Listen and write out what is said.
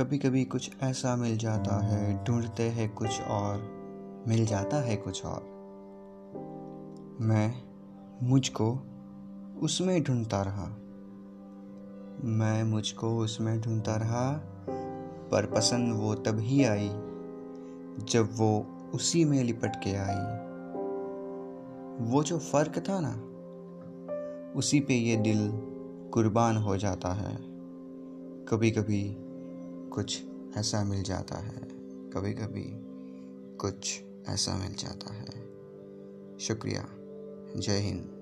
कभी कभी कुछ ऐसा मिल जाता है, ढूंढते हैं कुछ और, मिल जाता है कुछ और। मैं मुझको उसमें ढूंढता रहा। मैं मुझको उसमें ढूंढता रहा, पर पसंद वो तभी आई, जब वो उसी में लिपट के आई। वो जो फ़र्क था ना, उसी पे ये दिल कुर्बान हो जाता है। कभी कभी कुछ ऐसा मिल जाता है। कभी कभी कुछ ऐसा मिल जाता है। शुक्रिया। जय हिंद।